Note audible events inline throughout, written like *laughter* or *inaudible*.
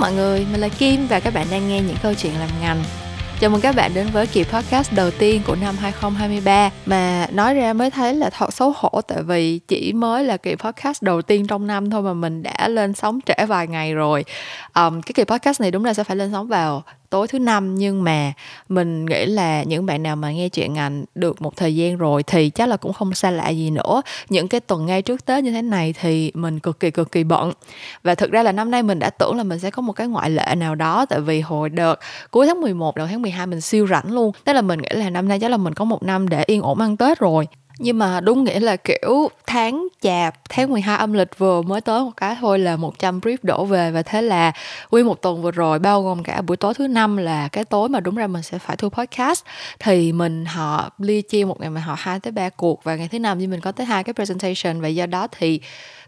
mọi người, mình là Kim và các bạn đang nghe những câu chuyện làm ngành. Chào mừng các bạn đến với kỳ podcast đầu tiên của năm 2023 mà nói ra mới thấy là thật xấu hổ tại vì chỉ mới là kỳ podcast đầu tiên trong năm thôi mà mình đã lên sóng trễ vài ngày rồi. Um, cái kỳ podcast này đúng là sẽ phải lên sóng vào tối thứ năm, nhưng mà mình nghĩ là những bạn nào mà nghe chuyện ngành được một thời gian rồi thì chắc là cũng không xa lạ gì nữa. Những cái tuần ngay trước tết như thế này thì mình cực kỳ cực kỳ bận. Và thực ra là năm nay mình đã tưởng là mình sẽ có một cái ngoại lệ nào đó, tại vì hồi đợt cuối tháng 11 đầu tháng 12 mình siêu rảnh luôn. Tức là mình nghĩ là năm nay chắc là mình có một năm để yên ổn ăn tết rồi nhưng mà đúng nghĩa là, kiểu, tháng chạp, tháng 12 âm lịch vừa mới tới một cái thôi là 100 brief đổ về. Và thế là nguyên một tuần vừa rồi, bao gồm cả buổi tối thứ năm là cái tối mà đúng ra mình sẽ phải thu podcast. Thì mình, họ ly chia một ngày mình họ hai tới ba cuộc và ngày thứ năm thì mình có tới hai cái presentation. Và do đó thì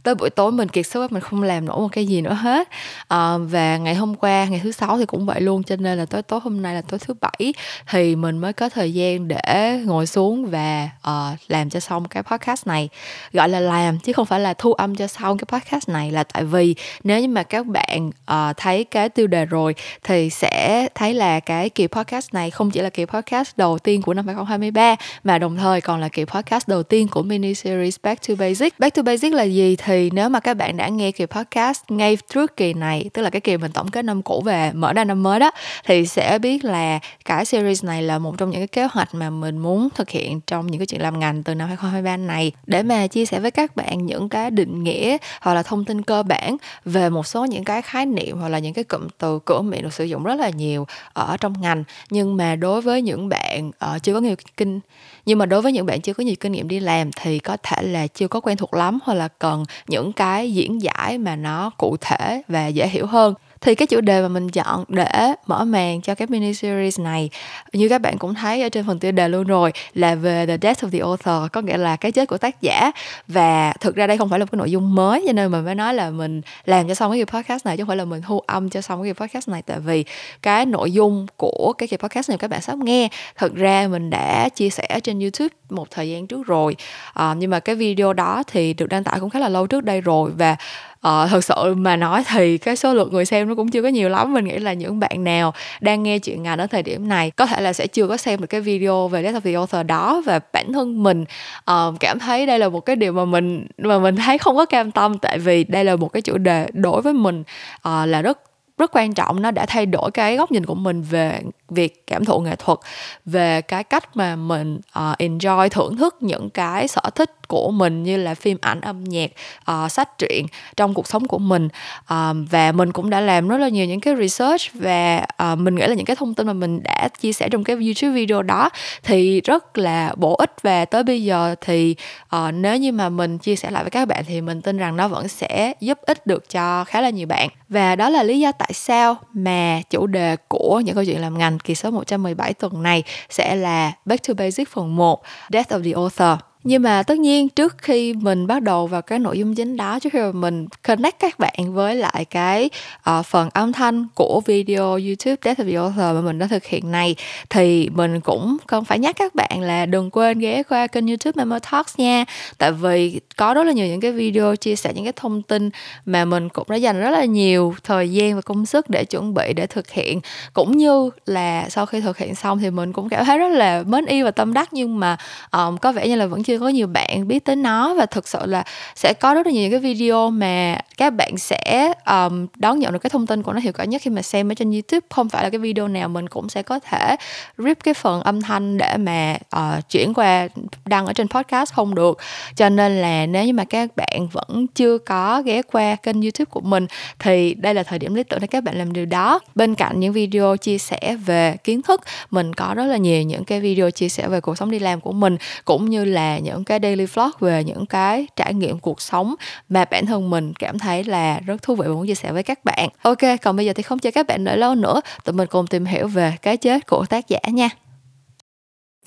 tới buổi tối mình kiệt sức mình không làm nổi một cái gì nữa hết. À, và ngày hôm qua ngày thứ sáu thì cũng vậy luôn cho nên là tới tối hôm nay là tối thứ bảy thì mình mới có thời gian để ngồi xuống và uh, làm cho xong cái podcast này. Gọi là làm chứ không phải là thu âm cho xong cái podcast này là tại vì nếu như mà các bạn uh, thấy cái tiêu đề rồi thì sẽ thấy là cái kỳ podcast này không chỉ là kỳ podcast đầu tiên của năm 2023 mà đồng thời còn là kỳ podcast đầu tiên của mini series Back to Basic. Back to Basic là gì? Thì thì nếu mà các bạn đã nghe kỳ podcast ngay trước kỳ này tức là cái kỳ mình tổng kết năm cũ về mở ra năm mới đó thì sẽ biết là cái series này là một trong những cái kế hoạch mà mình muốn thực hiện trong những cái chuyện làm ngành từ năm 2023 này. Để mà chia sẻ với các bạn những cái định nghĩa hoặc là thông tin cơ bản về một số những cái khái niệm hoặc là những cái cụm từ cửa miệng được sử dụng rất là nhiều ở trong ngành nhưng mà đối với những bạn uh, chưa có nhiều kinh nhưng mà đối với những bạn chưa có nhiều kinh nghiệm đi làm thì có thể là chưa có quen thuộc lắm, hoặc là cần những cái diễn giải mà nó cụ thể và dễ hiểu hơn thì cái chủ đề mà mình chọn để mở màn cho cái mini series này, như các bạn cũng thấy ở trên phần tiêu đề luôn rồi, là về the death of the author, có nghĩa là cái chết của tác giả. Và thực ra đây không phải là một cái nội dung mới, cho nên mình mới nói là mình làm cho xong cái podcast này, chứ không phải là mình thu âm cho xong cái podcast này. Tại vì cái nội dung của cái kỳ podcast này các bạn sắp nghe thực ra mình đã chia sẻ trên youtube một thời gian trước rồi. À, nhưng mà cái video đó thì được đăng tải cũng khá là lâu trước đây rồi và uh, thật sự mà nói thì cái số lượng người xem nó cũng chưa có nhiều lắm. Mình nghĩ là những bạn nào đang nghe chuyện ngành ở thời điểm này có thể là sẽ chưa có xem được cái video về Death of the Author đó và bản thân mình uh, cảm thấy đây là một cái điều mà mình mà mình thấy không có cam tâm tại vì đây là một cái chủ đề đối với mình uh, là rất rất quan trọng nó đã thay đổi cái góc nhìn của mình về việc cảm thụ nghệ thuật về cái cách mà mình uh, enjoy thưởng thức những cái sở thích của mình như là phim ảnh âm nhạc uh, sách truyện trong cuộc sống của mình. Uh, và mình cũng đã làm rất là nhiều những cái research và uh, mình nghĩ là những cái thông tin mà mình đã chia sẻ trong cái youtube video đó thì rất là bổ ích. Và tới bây giờ thì uh, nếu như mà mình chia sẻ lại với các bạn thì mình tin rằng nó vẫn sẽ giúp ích được cho khá là nhiều bạn. Và đó là lý do tại tại sao mà chủ đề của những câu chuyện làm ngành kỳ số 117 tuần này sẽ là Back to Basic phần 1 Death of the Author? Nhưng mà tất nhiên trước khi mình bắt đầu vào cái nội dung chính đó trước khi mà mình connect các bạn với lại cái uh, phần âm thanh của video YouTube Death of the Author mà mình đã thực hiện này thì mình cũng cần phải nhắc các bạn là đừng quên ghé qua kênh YouTube Memo Talks nha. Tại vì có rất là nhiều những cái video chia sẻ những cái thông tin mà mình cũng đã dành rất là nhiều thời gian và công sức để chuẩn bị để thực hiện. Cũng như là sau khi thực hiện xong thì mình cũng cảm thấy rất là mến yêu và tâm đắc nhưng mà um, có vẻ như là vẫn chưa có nhiều bạn biết tới nó và thực sự là sẽ có rất là nhiều cái video mà các bạn sẽ um, đón nhận được cái thông tin của nó hiệu quả nhất khi mà xem ở trên YouTube. Không phải là cái video nào mình cũng sẽ có thể rip cái phần âm thanh để mà uh, chuyển qua đăng ở trên podcast không được. Cho nên là nếu như mà các bạn vẫn chưa có ghé qua kênh YouTube của mình thì đây là thời điểm lý tưởng để các bạn làm điều đó. Bên cạnh những video chia sẻ về kiến thức mình có rất là nhiều những cái video chia sẻ về cuộc sống đi làm của mình cũng như là những cái daily vlog về những cái trải nghiệm cuộc sống mà bản thân mình cảm thấy là rất thú vị và muốn chia sẻ với các bạn. Ok, còn bây giờ thì không cho các bạn đợi lâu nữa, tụi mình cùng tìm hiểu về cái chết của tác giả nha.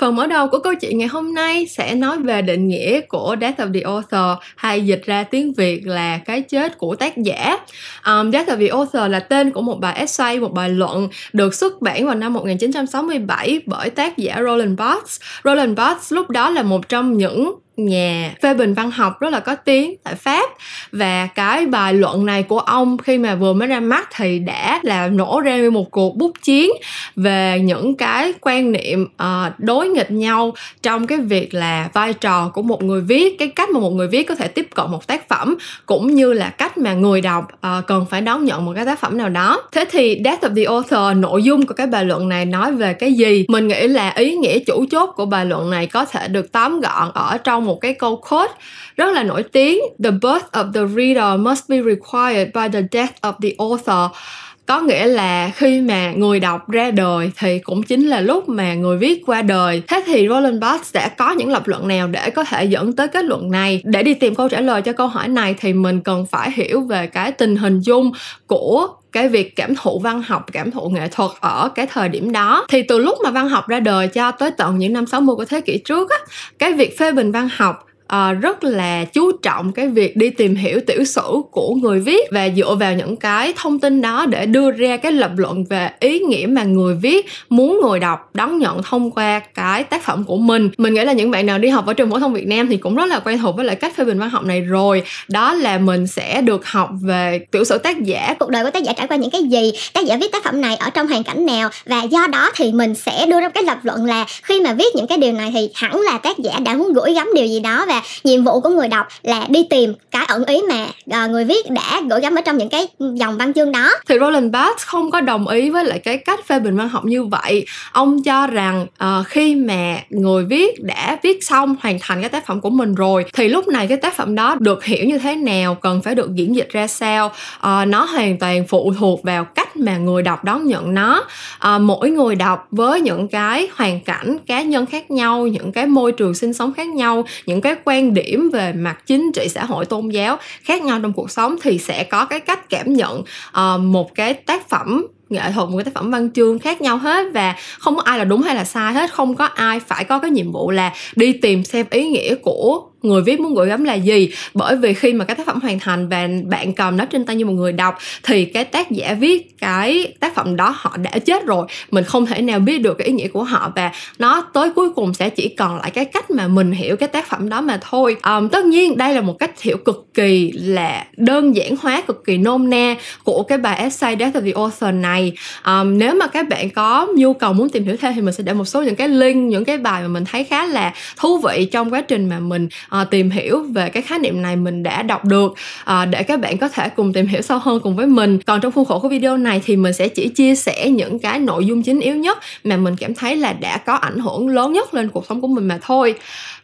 Phần mở đầu của câu chuyện ngày hôm nay sẽ nói về định nghĩa của Death of the Author hay dịch ra tiếng Việt là cái chết của tác giả. Um, Death of the Author là tên của một bài essay, một bài luận được xuất bản vào năm 1967 bởi tác giả Roland Barthes. Roland Barthes lúc đó là một trong những nhà phê bình văn học rất là có tiếng tại Pháp. Và cái bài luận này của ông khi mà vừa mới ra mắt thì đã là nổ ra một cuộc bút chiến về những cái quan niệm uh, đối nghịch nhau trong cái việc là vai trò của một người viết cái cách mà một người viết có thể tiếp cận một tác phẩm cũng như là cách mà người đọc uh, cần phải đón nhận một cái tác phẩm nào đó. Thế thì Death of the Author nội dung của cái bài luận này nói về cái gì? Mình nghĩ là ý nghĩa chủ chốt của bài luận này có thể được tóm gọn ở trong một cái câu quote rất là nổi tiếng, The birth of the reader must be required by the death of the author có nghĩa là khi mà người đọc ra đời thì cũng chính là lúc mà người viết qua đời. Thế thì Roland Barthes đã có những lập luận nào để có thể dẫn tới kết luận này? Để đi tìm câu trả lời cho câu hỏi này thì mình cần phải hiểu về cái tình hình chung của cái việc cảm thụ văn học, cảm thụ nghệ thuật ở cái thời điểm đó. Thì từ lúc mà văn học ra đời cho tới tận những năm 60 của thế kỷ trước á, cái việc phê bình văn học uh, rất là chú trọng cái việc đi tìm hiểu tiểu sử của người viết và dựa vào những cái thông tin đó để đưa ra cái lập luận về ý nghĩa mà người viết muốn người đọc đón nhận thông qua cái tác phẩm của mình. Mình nghĩ là những bạn nào đi học ở trường phổ thông Việt Nam thì cũng rất là quen thuộc với lại cách phê bình văn học này rồi. Đó là mình sẽ được học về tiểu sử tác giả. Cuộc đời của tác giả trải qua những cái gì? Tác giả viết tác phẩm này ở trong hoàn cảnh nào? Và do đó thì mình sẽ đưa ra cái lập luận là khi mà viết những cái điều này thì hẳn là tác giả đã muốn gửi gắm điều gì đó và nhiệm vụ của người đọc là đi tìm cái ẩn ý mà uh, người viết đã gửi gắm ở trong những cái dòng văn chương đó. Thì Roland Barthes không có đồng ý với lại cái cách phê bình văn học như vậy. Ông cho rằng uh, khi mà người viết đã viết xong hoàn thành cái tác phẩm của mình rồi thì lúc này cái tác phẩm đó được hiểu như thế nào cần phải được diễn dịch ra sao? Uh, nó hoàn toàn phụ thuộc vào cách mà người đọc đón nhận nó. Uh, mỗi người đọc với những cái hoàn cảnh cá nhân khác nhau những cái môi trường sinh sống khác nhau những cái quan điểm về mặt chính trị xã hội tôn giáo khác nhau trong cuộc sống thì sẽ có cái cách cảm nhận uh, một cái tác phẩm nghệ thuật một cái tác phẩm văn chương khác nhau hết và không có ai là đúng hay là sai hết. Không có ai phải có cái nhiệm vụ là đi tìm xem ý nghĩa của người viết muốn gửi gắm là gì? Bởi vì khi mà cái tác phẩm hoàn thành và bạn cầm nó trên tay như một người đọc thì cái tác giả viết cái tác phẩm đó họ đã chết rồi. Mình không thể nào biết được cái ý nghĩa của họ và nó tới cuối cùng sẽ chỉ còn lại cái cách mà mình hiểu cái tác phẩm đó mà thôi. Um, tất nhiên đây là một cách hiểu cực kỳ là đơn giản hóa cực kỳ nôm na của cái bài essay Death of the Author này. Um, nếu mà các bạn có nhu cầu muốn tìm hiểu thêm thì mình sẽ để một số những cái link những cái bài mà mình thấy khá là thú vị trong quá trình mà mình uh, tìm hiểu về cái khái niệm này mình đã đọc được uh, để các bạn có thể cùng tìm hiểu sâu hơn cùng với mình. Còn trong khuôn khổ của video này thì mình sẽ chỉ chia sẻ những cái nội dung chính yếu nhất mà mình cảm thấy là đã có ảnh hưởng lớn nhất lên cuộc sống của mình mà thôi.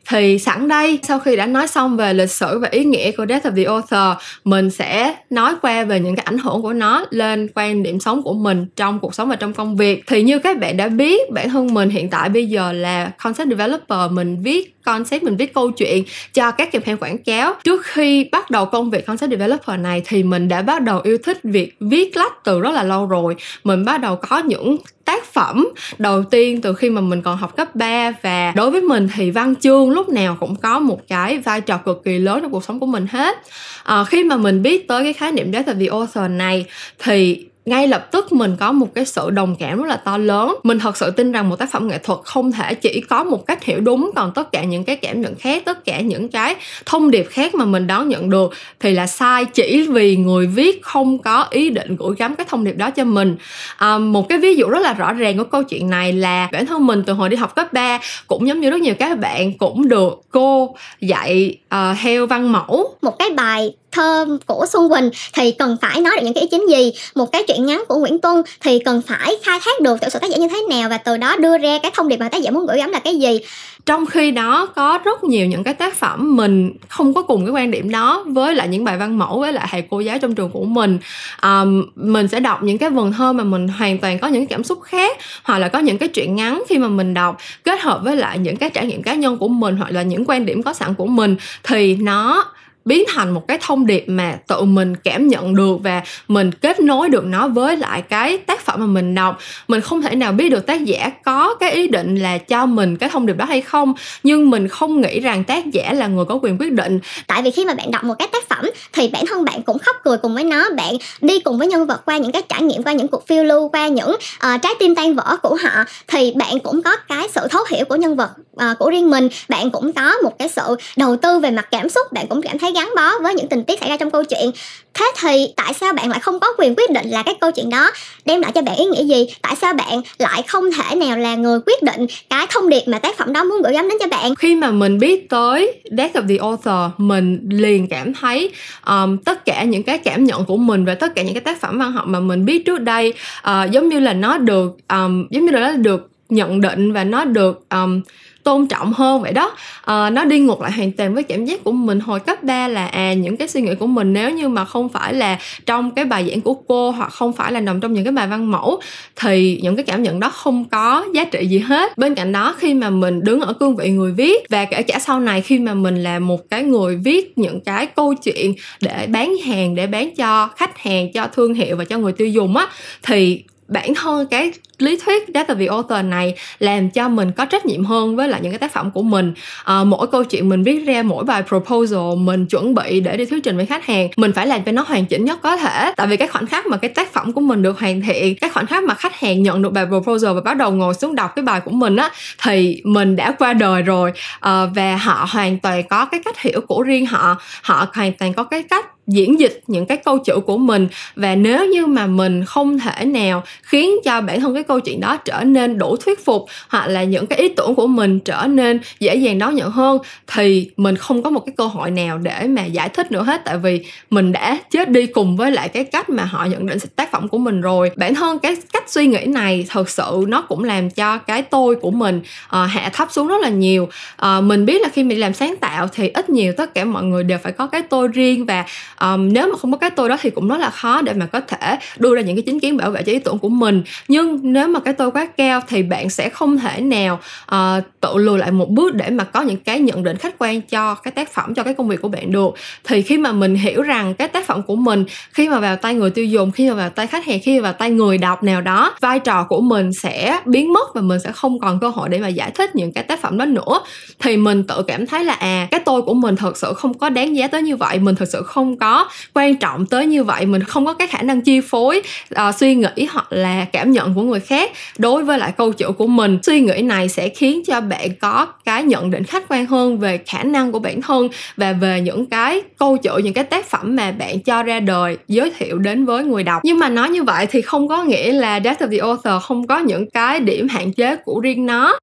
Thì sẵn đây sau khi đã nói xong về lịch sử và ý nghĩa của Death of the Author mình sẽ nói qua về những cái ảnh hưởng của nó lên quan điểm sống của mình trong cuộc sống và trong công việc. Thì như các bạn đã biết bản thân mình hiện tại bây giờ là concept developer mình viết concept mình viết câu chuyện cho các campaign quảng cáo. Trước khi bắt đầu công việc concept developer này thì mình đã bắt đầu yêu thích việc viết lách từ rất là lâu rồi. Mình bắt đầu có những tác phẩm đầu tiên từ khi mà mình còn học cấp 3 và đối với mình thì văn chương lúc nào cũng có một cái vai trò cực kỳ lớn trong cuộc sống của mình hết. À, khi mà mình biết tới cái khái niệm đó là the author này thì ngay lập tức mình có một cái sự đồng cảm rất là to lớn. Mình thật sự tin rằng một tác phẩm nghệ thuật không thể chỉ có một cách hiểu đúng còn tất cả những cái cảm nhận khác tất cả những cái thông điệp khác mà mình đón nhận được thì là sai chỉ vì người viết không có ý định gửi gắm cái thông điệp đó cho mình. À, một cái ví dụ rất là rõ ràng của câu chuyện này là bản thân mình từ hồi đi học cấp 3 cũng giống như rất nhiều các bạn cũng được cô dạy ờ, uh, theo văn mẫu. Một cái bài thơ của Xuân Quỳnh thì cần phải nói được những cái ý chính gì? Một cái chuyện ngắn của Nguyễn Tuân thì cần phải khai thác được tiểu sử tác giả như thế nào và từ đó đưa ra cái thông điệp mà tác giả muốn gửi gắm là cái gì? Trong khi đó có rất nhiều những cái tác phẩm mình không có cùng cái quan điểm đó với lại những bài văn mẫu với lại thầy cô giáo trong trường của mình. Um, mình sẽ đọc những cái vần thơ mà mình hoàn toàn có những cảm xúc khác hoặc là có những cái chuyện ngắn khi mà mình đọc kết hợp với lại những cái trải nghiệm cá nhân của mình hoặc là những quan điểm có sẵn của mình thì nó biến thành một cái thông điệp mà tự mình cảm nhận được và mình kết nối được nó với lại cái tác phẩm mà mình đọc mình không thể nào biết được tác giả có cái ý định là cho mình cái thông điệp đó hay không. Nhưng mình không nghĩ rằng tác giả là người có quyền quyết định. Tại vì khi mà bạn đọc một cái tác phẩm thì bản thân bạn cũng khóc cười cùng với nó bạn đi cùng với nhân vật qua những cái trải nghiệm qua những cuộc phiêu lưu qua những uh, trái tim tan vỡ của họ thì bạn cũng có cái sự thấu hiểu của nhân vật uh, của riêng mình. Bạn cũng có một cái sự đầu tư về mặt cảm xúc bạn cũng cảm thấy gắn bó với những tình tiết xảy ra trong câu chuyện. Thế thì tại sao bạn lại không có quyền quyết định là cái câu chuyện đó? Đem lại cho bạn ý nghĩa gì? Tại sao bạn lại không thể nào là người quyết định cái thông điệp mà tác phẩm đó muốn gửi gắm đến cho bạn? Khi mà mình biết tới Death of the Author mình liền cảm thấy um, tất cả những cái cảm nhận của mình và tất cả những cái tác phẩm văn học mà mình biết trước đây uh, giống như là nó được um, giống như là nó được nhận định và nó được um, tôn trọng hơn vậy đó. À, nó đi ngược lại hoàn toàn với cảm giác của mình hồi cấp 3 là à những cái suy nghĩ của mình nếu như mà không phải là trong cái bài giảng của cô hoặc không phải là nằm trong những cái bài văn mẫu thì những cái cảm nhận đó không có giá trị gì hết. Bên cạnh đó khi mà mình đứng ở cương vị người viết và kể cả sau này khi mà mình là một cái người viết những cái câu chuyện để bán hàng để bán cho khách hàng cho thương hiệu và cho người tiêu dùng á thì bản thân cái lý thuyết data the author này làm cho mình có trách nhiệm hơn với lại những cái tác phẩm của mình. À, mỗi câu chuyện mình viết ra mỗi bài proposal mình chuẩn bị để đi thuyết trình với khách hàng mình phải làm cho nó hoàn chỉnh nhất có thể. Tại vì cái khoảnh khắc mà cái tác phẩm của mình được hoàn thiện cái khoảnh khắc mà khách hàng nhận được bài proposal và bắt đầu ngồi xuống đọc cái bài của mình á thì mình đã qua đời rồi. À, và họ hoàn toàn có cái cách hiểu của riêng họ. Họ hoàn toàn có cái cách diễn dịch những cái câu chữ của mình. Và nếu như mà mình không thể nào khiến cho bản thân cái câu chuyện đó trở nên đủ thuyết phục hoặc là những cái ý tưởng của mình trở nên dễ dàng đón nhận hơn thì mình không có một cái cơ hội nào để mà giải thích nữa hết. Tại vì mình đã chết đi cùng với lại cái cách mà họ nhận định tác phẩm của mình rồi. Bản thân cái cách suy nghĩ này thật sự nó cũng làm cho cái tôi của mình uh, hạ thấp xuống rất là nhiều. Uh, mình biết là khi mình làm sáng tạo thì ít nhiều tất cả mọi người đều phải có cái tôi riêng và um, nếu mà không có cái tôi đó thì cũng rất là khó để mà có thể đưa ra những cái chính kiến bảo vệ cho ý tưởng của mình. Nhưng nếu mà cái tôi quá cao thì bạn sẽ không thể nào uh, tự lùi lại một bước để mà có những cái nhận định khách quan cho cái tác phẩm cho cái công việc của bạn được. Thì khi mà mình hiểu rằng cái tác phẩm của mình khi mà vào tay người tiêu dùng khi mà vào tay khách hàng khi mà vào tay người đọc nào đó vai trò của mình sẽ biến mất và mình sẽ không còn cơ hội để mà giải thích những cái tác phẩm đó nữa. Thì mình tự cảm thấy là à cái tôi của mình thật sự không có đáng giá tới như vậy mình thật sự không có quan trọng tới như vậy mình không có cái khả năng chi phối uh, suy nghĩ hoặc là cảm nhận của người khác đối với lại câu chữ của mình. Suy nghĩ này sẽ khiến cho bạn có cái nhận định khách quan hơn về khả năng của bản thân và về những cái câu chữ những cái tác phẩm mà bạn cho ra đời giới thiệu đến với người đọc. Nhưng mà nói như vậy thì không có nghĩa là Death of the Author không có những cái điểm hạn chế của riêng nó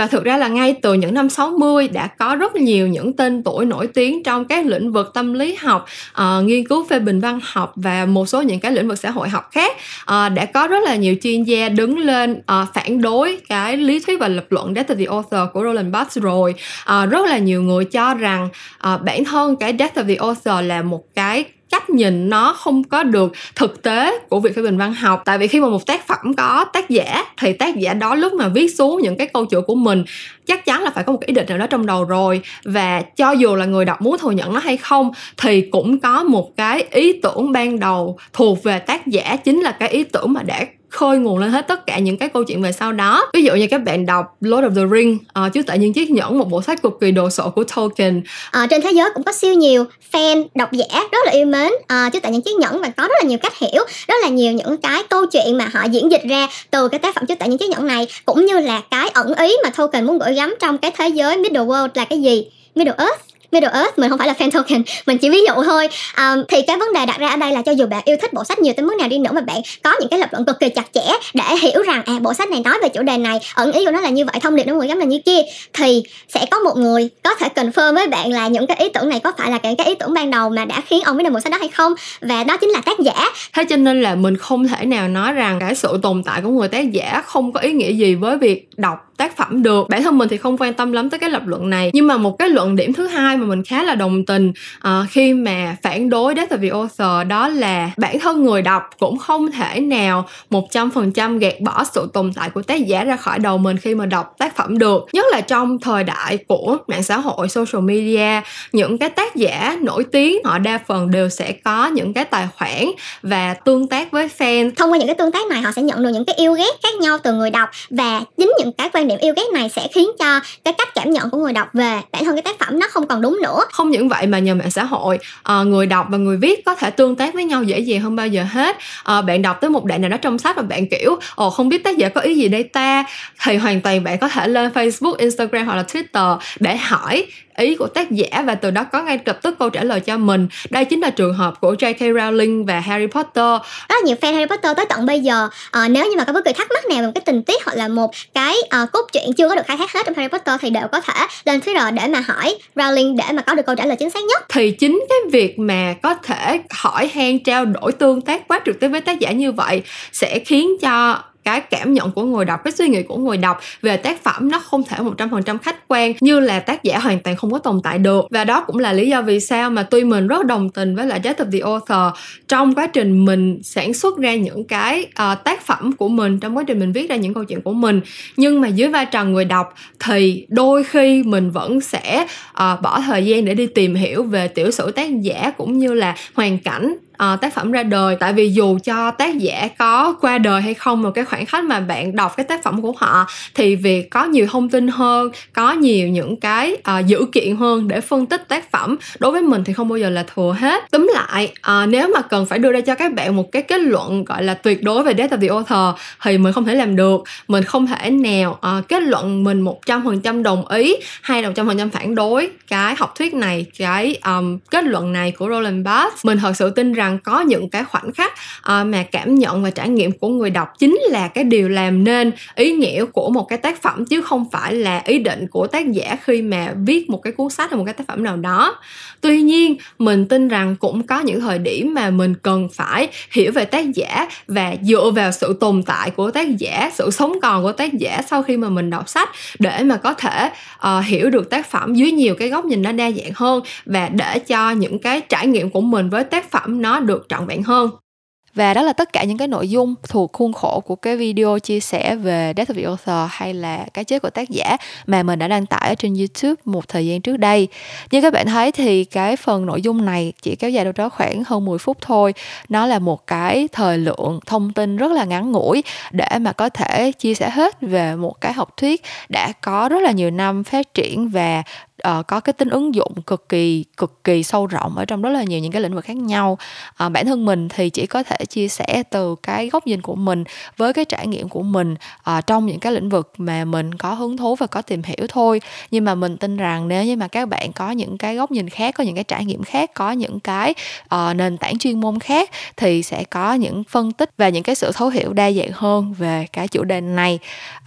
và thực ra là ngay từ những năm 60 đã có rất nhiều những tên tuổi nổi tiếng trong các lĩnh vực tâm lý học, uh, nghiên cứu phê bình văn học và một số những cái lĩnh vực xã hội học khác uh, đã có rất là nhiều chuyên gia đứng lên uh, phản đối cái lý thuyết và lập luận Death of the Author của Roland Barthes rồi. Uh, rất là nhiều người cho rằng uh, bản thân cái Death of the Author là một cái cách nhìn nó không có được thực tế của việc phê bình văn học. Tại vì khi mà một tác phẩm có tác giả, thì tác giả đó lúc mà viết xuống những cái câu chuyện của mình, chắc chắn là phải có một cái ý định nào đó trong đầu rồi. Và cho dù là người đọc muốn thừa nhận nó hay không, thì cũng có một cái ý tưởng ban đầu thuộc về tác giả, chính là cái ý tưởng mà đã khơi nguồn lên hết tất cả những cái câu chuyện về sau đó. Ví dụ như các bạn đọc Lord of the Ring ờ, uh, chứ tại những chiếc nhẫn một bộ sách cực kỳ đồ sộ của Tolkien. À, trên thế giới cũng có siêu nhiều fan độc giả rất là yêu mến. Ờ, à, chứ tại những chiếc nhẫn và có rất là nhiều cách hiểu rất là nhiều những cái câu chuyện mà họ diễn dịch ra từ cái tác phẩm chứ tại những chiếc nhẫn này cũng như là cái ẩn ý mà Tolkien muốn gửi gắm trong cái thế giới Middle World là cái gì? Middle Earth? Middle Earth mình không phải là fan token mình chỉ ví dụ thôi. Um, thì cái vấn đề đặt ra ở đây là cho dù bạn yêu thích bộ sách nhiều tới mức nào đi nữa mà bạn có những cái lập luận cực kỳ chặt chẽ để hiểu rằng à bộ sách này nói về chủ đề này ẩn ý của nó là như vậy thông điệp nó gửi gắm là như kia thì sẽ có một người có thể confirm với bạn là những cái ý tưởng này có phải là cái, cái ý tưởng ban đầu mà đã khiến ông biết được bộ sách đó hay không. Và đó chính là tác giả. Thế cho nên là mình không thể nào nói rằng cái sự tồn tại của người tác giả không có ý nghĩa gì với việc đọc tác phẩm được. Bản thân mình thì không quan tâm lắm tới cái lập luận này. Nhưng mà một cái luận điểm thứ hai mà mình khá là đồng tình uh, khi mà phản đối Death of the Author đó là bản thân người đọc cũng không thể nào một trăm phần trăm gạt bỏ sự tồn tại của tác giả ra khỏi đầu mình khi mà đọc tác phẩm được. Nhất là trong thời đại của mạng xã hội social media những cái tác giả nổi tiếng họ đa phần đều sẽ có những cái tài khoản và tương tác với fan. Thông qua những cái tương tác này họ sẽ nhận được những cái yêu ghét khác nhau từ người đọc và chính những cái quan điểm yêu ghét này sẽ khiến cho cái cách cảm nhận của người đọc về bản thân cái tác phẩm nó không còn đúng nữa. Không những vậy mà nhờ mạng xã hội ờ, người đọc và người viết có thể tương tác với nhau dễ dàng hơn bao giờ hết. Ờ, bạn đọc tới một đoạn nào đó trong sách và bạn kiểu ồ không biết tác giả có ý gì đây ta? Thì hoàn toàn bạn có thể lên Facebook, Instagram hoặc là Twitter để hỏi ý của tác giả và từ đó có ngay lập tức câu trả lời cho mình. Đây chính là trường hợp của J.K. Rowling và Harry Potter. Rất nhiều fan Harry Potter tới tận bây giờ. Uh, nếu như mà có bất kỳ thắc mắc nào về một cái tình tiết hoặc là một cái uh, cốt truyện chưa có được khai thác hết trong Harry Potter thì đều có thể lên Twitter để mà hỏi Rowling để mà có được câu trả lời chính xác nhất. Thì chính cái việc mà có thể hỏi han trao đổi tương tác quá trực tiếp với tác giả như vậy sẽ khiến cho cái cảm nhận của người đọc cái suy nghĩ của người đọc về tác phẩm nó không thể một trăm phần trăm khách quan như là tác giả hoàn toàn không có tồn tại được. Và đó cũng là lý do vì sao mà tuy mình rất đồng tình với lại Death of the Author trong quá trình mình sản xuất ra những cái uh, tác phẩm của mình trong quá trình mình viết ra những câu chuyện của mình nhưng mà dưới vai trò người đọc thì đôi khi mình vẫn sẽ uh, bỏ thời gian để đi tìm hiểu về tiểu sử tác giả cũng như là hoàn cảnh uh, tác phẩm ra đời. Tại vì dù cho tác giả có qua đời hay không một cái khoảng khắc mà bạn đọc cái tác phẩm của họ thì việc có nhiều thông tin hơn có nhiều những cái uh, dữ kiện hơn để phân tích tác phẩm đối với mình thì không bao giờ là thừa hết. Túm lại uh, nếu mà cần phải đưa ra cho các bạn một cái kết luận gọi là tuyệt đối về Death of the Author thì mình không thể làm được. Mình không thể nào uh, kết luận mình một trăm phần trăm đồng ý hay một trăm phần trăm phản đối cái học thuyết này cái um, kết luận này của Roland Barthes. Mình thật sự tin rằng rằng có những cái khoảnh khắc uh, mà cảm nhận và trải nghiệm của người đọc chính là cái điều làm nên ý nghĩa của một cái tác phẩm chứ không phải là ý định của tác giả khi mà viết một cái cuốn sách hay một cái tác phẩm nào đó tuy nhiên mình tin rằng cũng có những thời điểm mà mình cần phải hiểu về tác giả và dựa vào sự tồn tại của tác giả sự sống còn của tác giả sau khi mà mình đọc sách để mà có thể uh, hiểu được tác phẩm dưới nhiều cái góc nhìn nó đa dạng hơn và để cho những cái trải nghiệm của mình với tác phẩm nó được trọn vẹn hơn và đó là tất cả những cái nội dung thuộc khuôn khổ của cái video chia sẻ về Death of the Author hay là cái chết của tác giả mà mình đã đăng tải ở trên YouTube một thời gian trước đây. Như các bạn thấy thì cái phần nội dung này chỉ kéo dài đâu đó khoảng hơn 10 phút thôi. Nó là một cái thời lượng thông tin rất là ngắn ngủi để mà có thể chia sẻ hết về một cái học thuyết đã có rất là nhiều năm phát triển và uh, có cái tính ứng dụng cực kỳ cực kỳ sâu rộng ở trong rất là nhiều những cái lĩnh vực khác nhau. Uh, bản thân mình thì chỉ có thể chia sẻ từ cái góc nhìn của mình với cái trải nghiệm của mình uh, trong những cái lĩnh vực mà mình có hứng thú và có tìm hiểu thôi. Nhưng mà mình tin rằng nếu như mà các bạn có những cái góc nhìn khác có những cái trải nghiệm khác có những cái uh, nền tảng chuyên môn khác thì sẽ có những phân tích và những cái sự thấu hiểu đa dạng hơn về cái chủ đề này.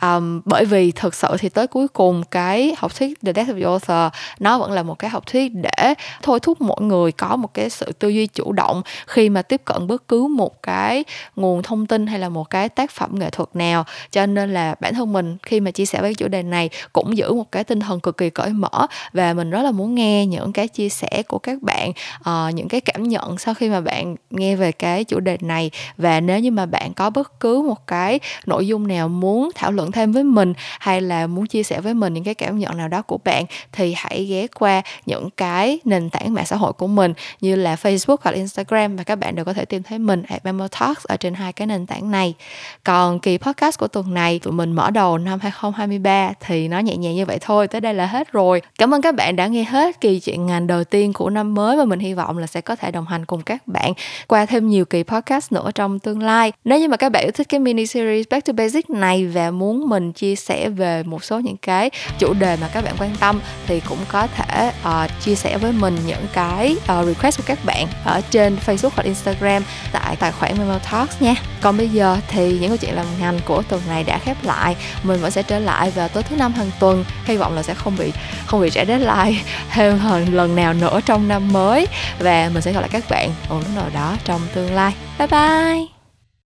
Um, bởi vì thực sự thì tới cuối cùng cái học thuyết The Death of the Author nó vẫn là một cái học thuyết để thôi thúc mọi người có một cái sự tư duy chủ động khi mà tiếp cận bất cứ một cái nguồn thông tin hay là một cái tác phẩm nghệ thuật nào. Cho nên là bản thân mình khi mà chia sẻ với chủ đề này cũng giữ một cái tinh thần cực kỳ cởi mở và mình rất là muốn nghe những cái chia sẻ của các bạn uh, những cái cảm nhận sau khi mà bạn nghe về cái chủ đề này. Và nếu như mà bạn có bất cứ một cái nội dung nào muốn thảo luận thêm với mình hay là muốn chia sẻ với mình những cái cảm nhận nào đó của bạn thì hãy ghé qua những cái nền tảng mạng xã hội của mình như là Facebook hoặc Instagram và các bạn đều có thể tìm thấy mình at Memo Talks ở trên hai cái nền tảng này. Còn kỳ podcast của tuần này tụi mình mở đầu năm 2023 thì nó nhẹ nhàng như vậy thôi, tới đây là hết rồi. Cảm ơn các bạn đã nghe hết kỳ chuyện ngành đầu tiên của năm mới và mình hy vọng là sẽ có thể đồng hành cùng các bạn qua thêm nhiều kỳ podcast nữa trong tương lai. Nếu như mà các bạn yêu thích cái mini series Back to Basics này và muốn mình chia sẻ về một số những cái chủ đề mà các bạn quan tâm thì cũng có thể uh, chia sẻ với mình những cái uh, request của các bạn ở trên Facebook hoặc Instagram tại tài khoản Memo Talks nha. Còn bây giờ thì những câu chuyện làm ngành của tuần này đã khép lại. Mình vẫn sẽ trở lại vào tối thứ năm hàng tuần. Hy vọng là sẽ không bị không bị trễ deadline *laughs* thêm lần nào nữa trong năm mới và mình sẽ gặp lại các bạn một lúc nào đó trong tương lai. Bye bye.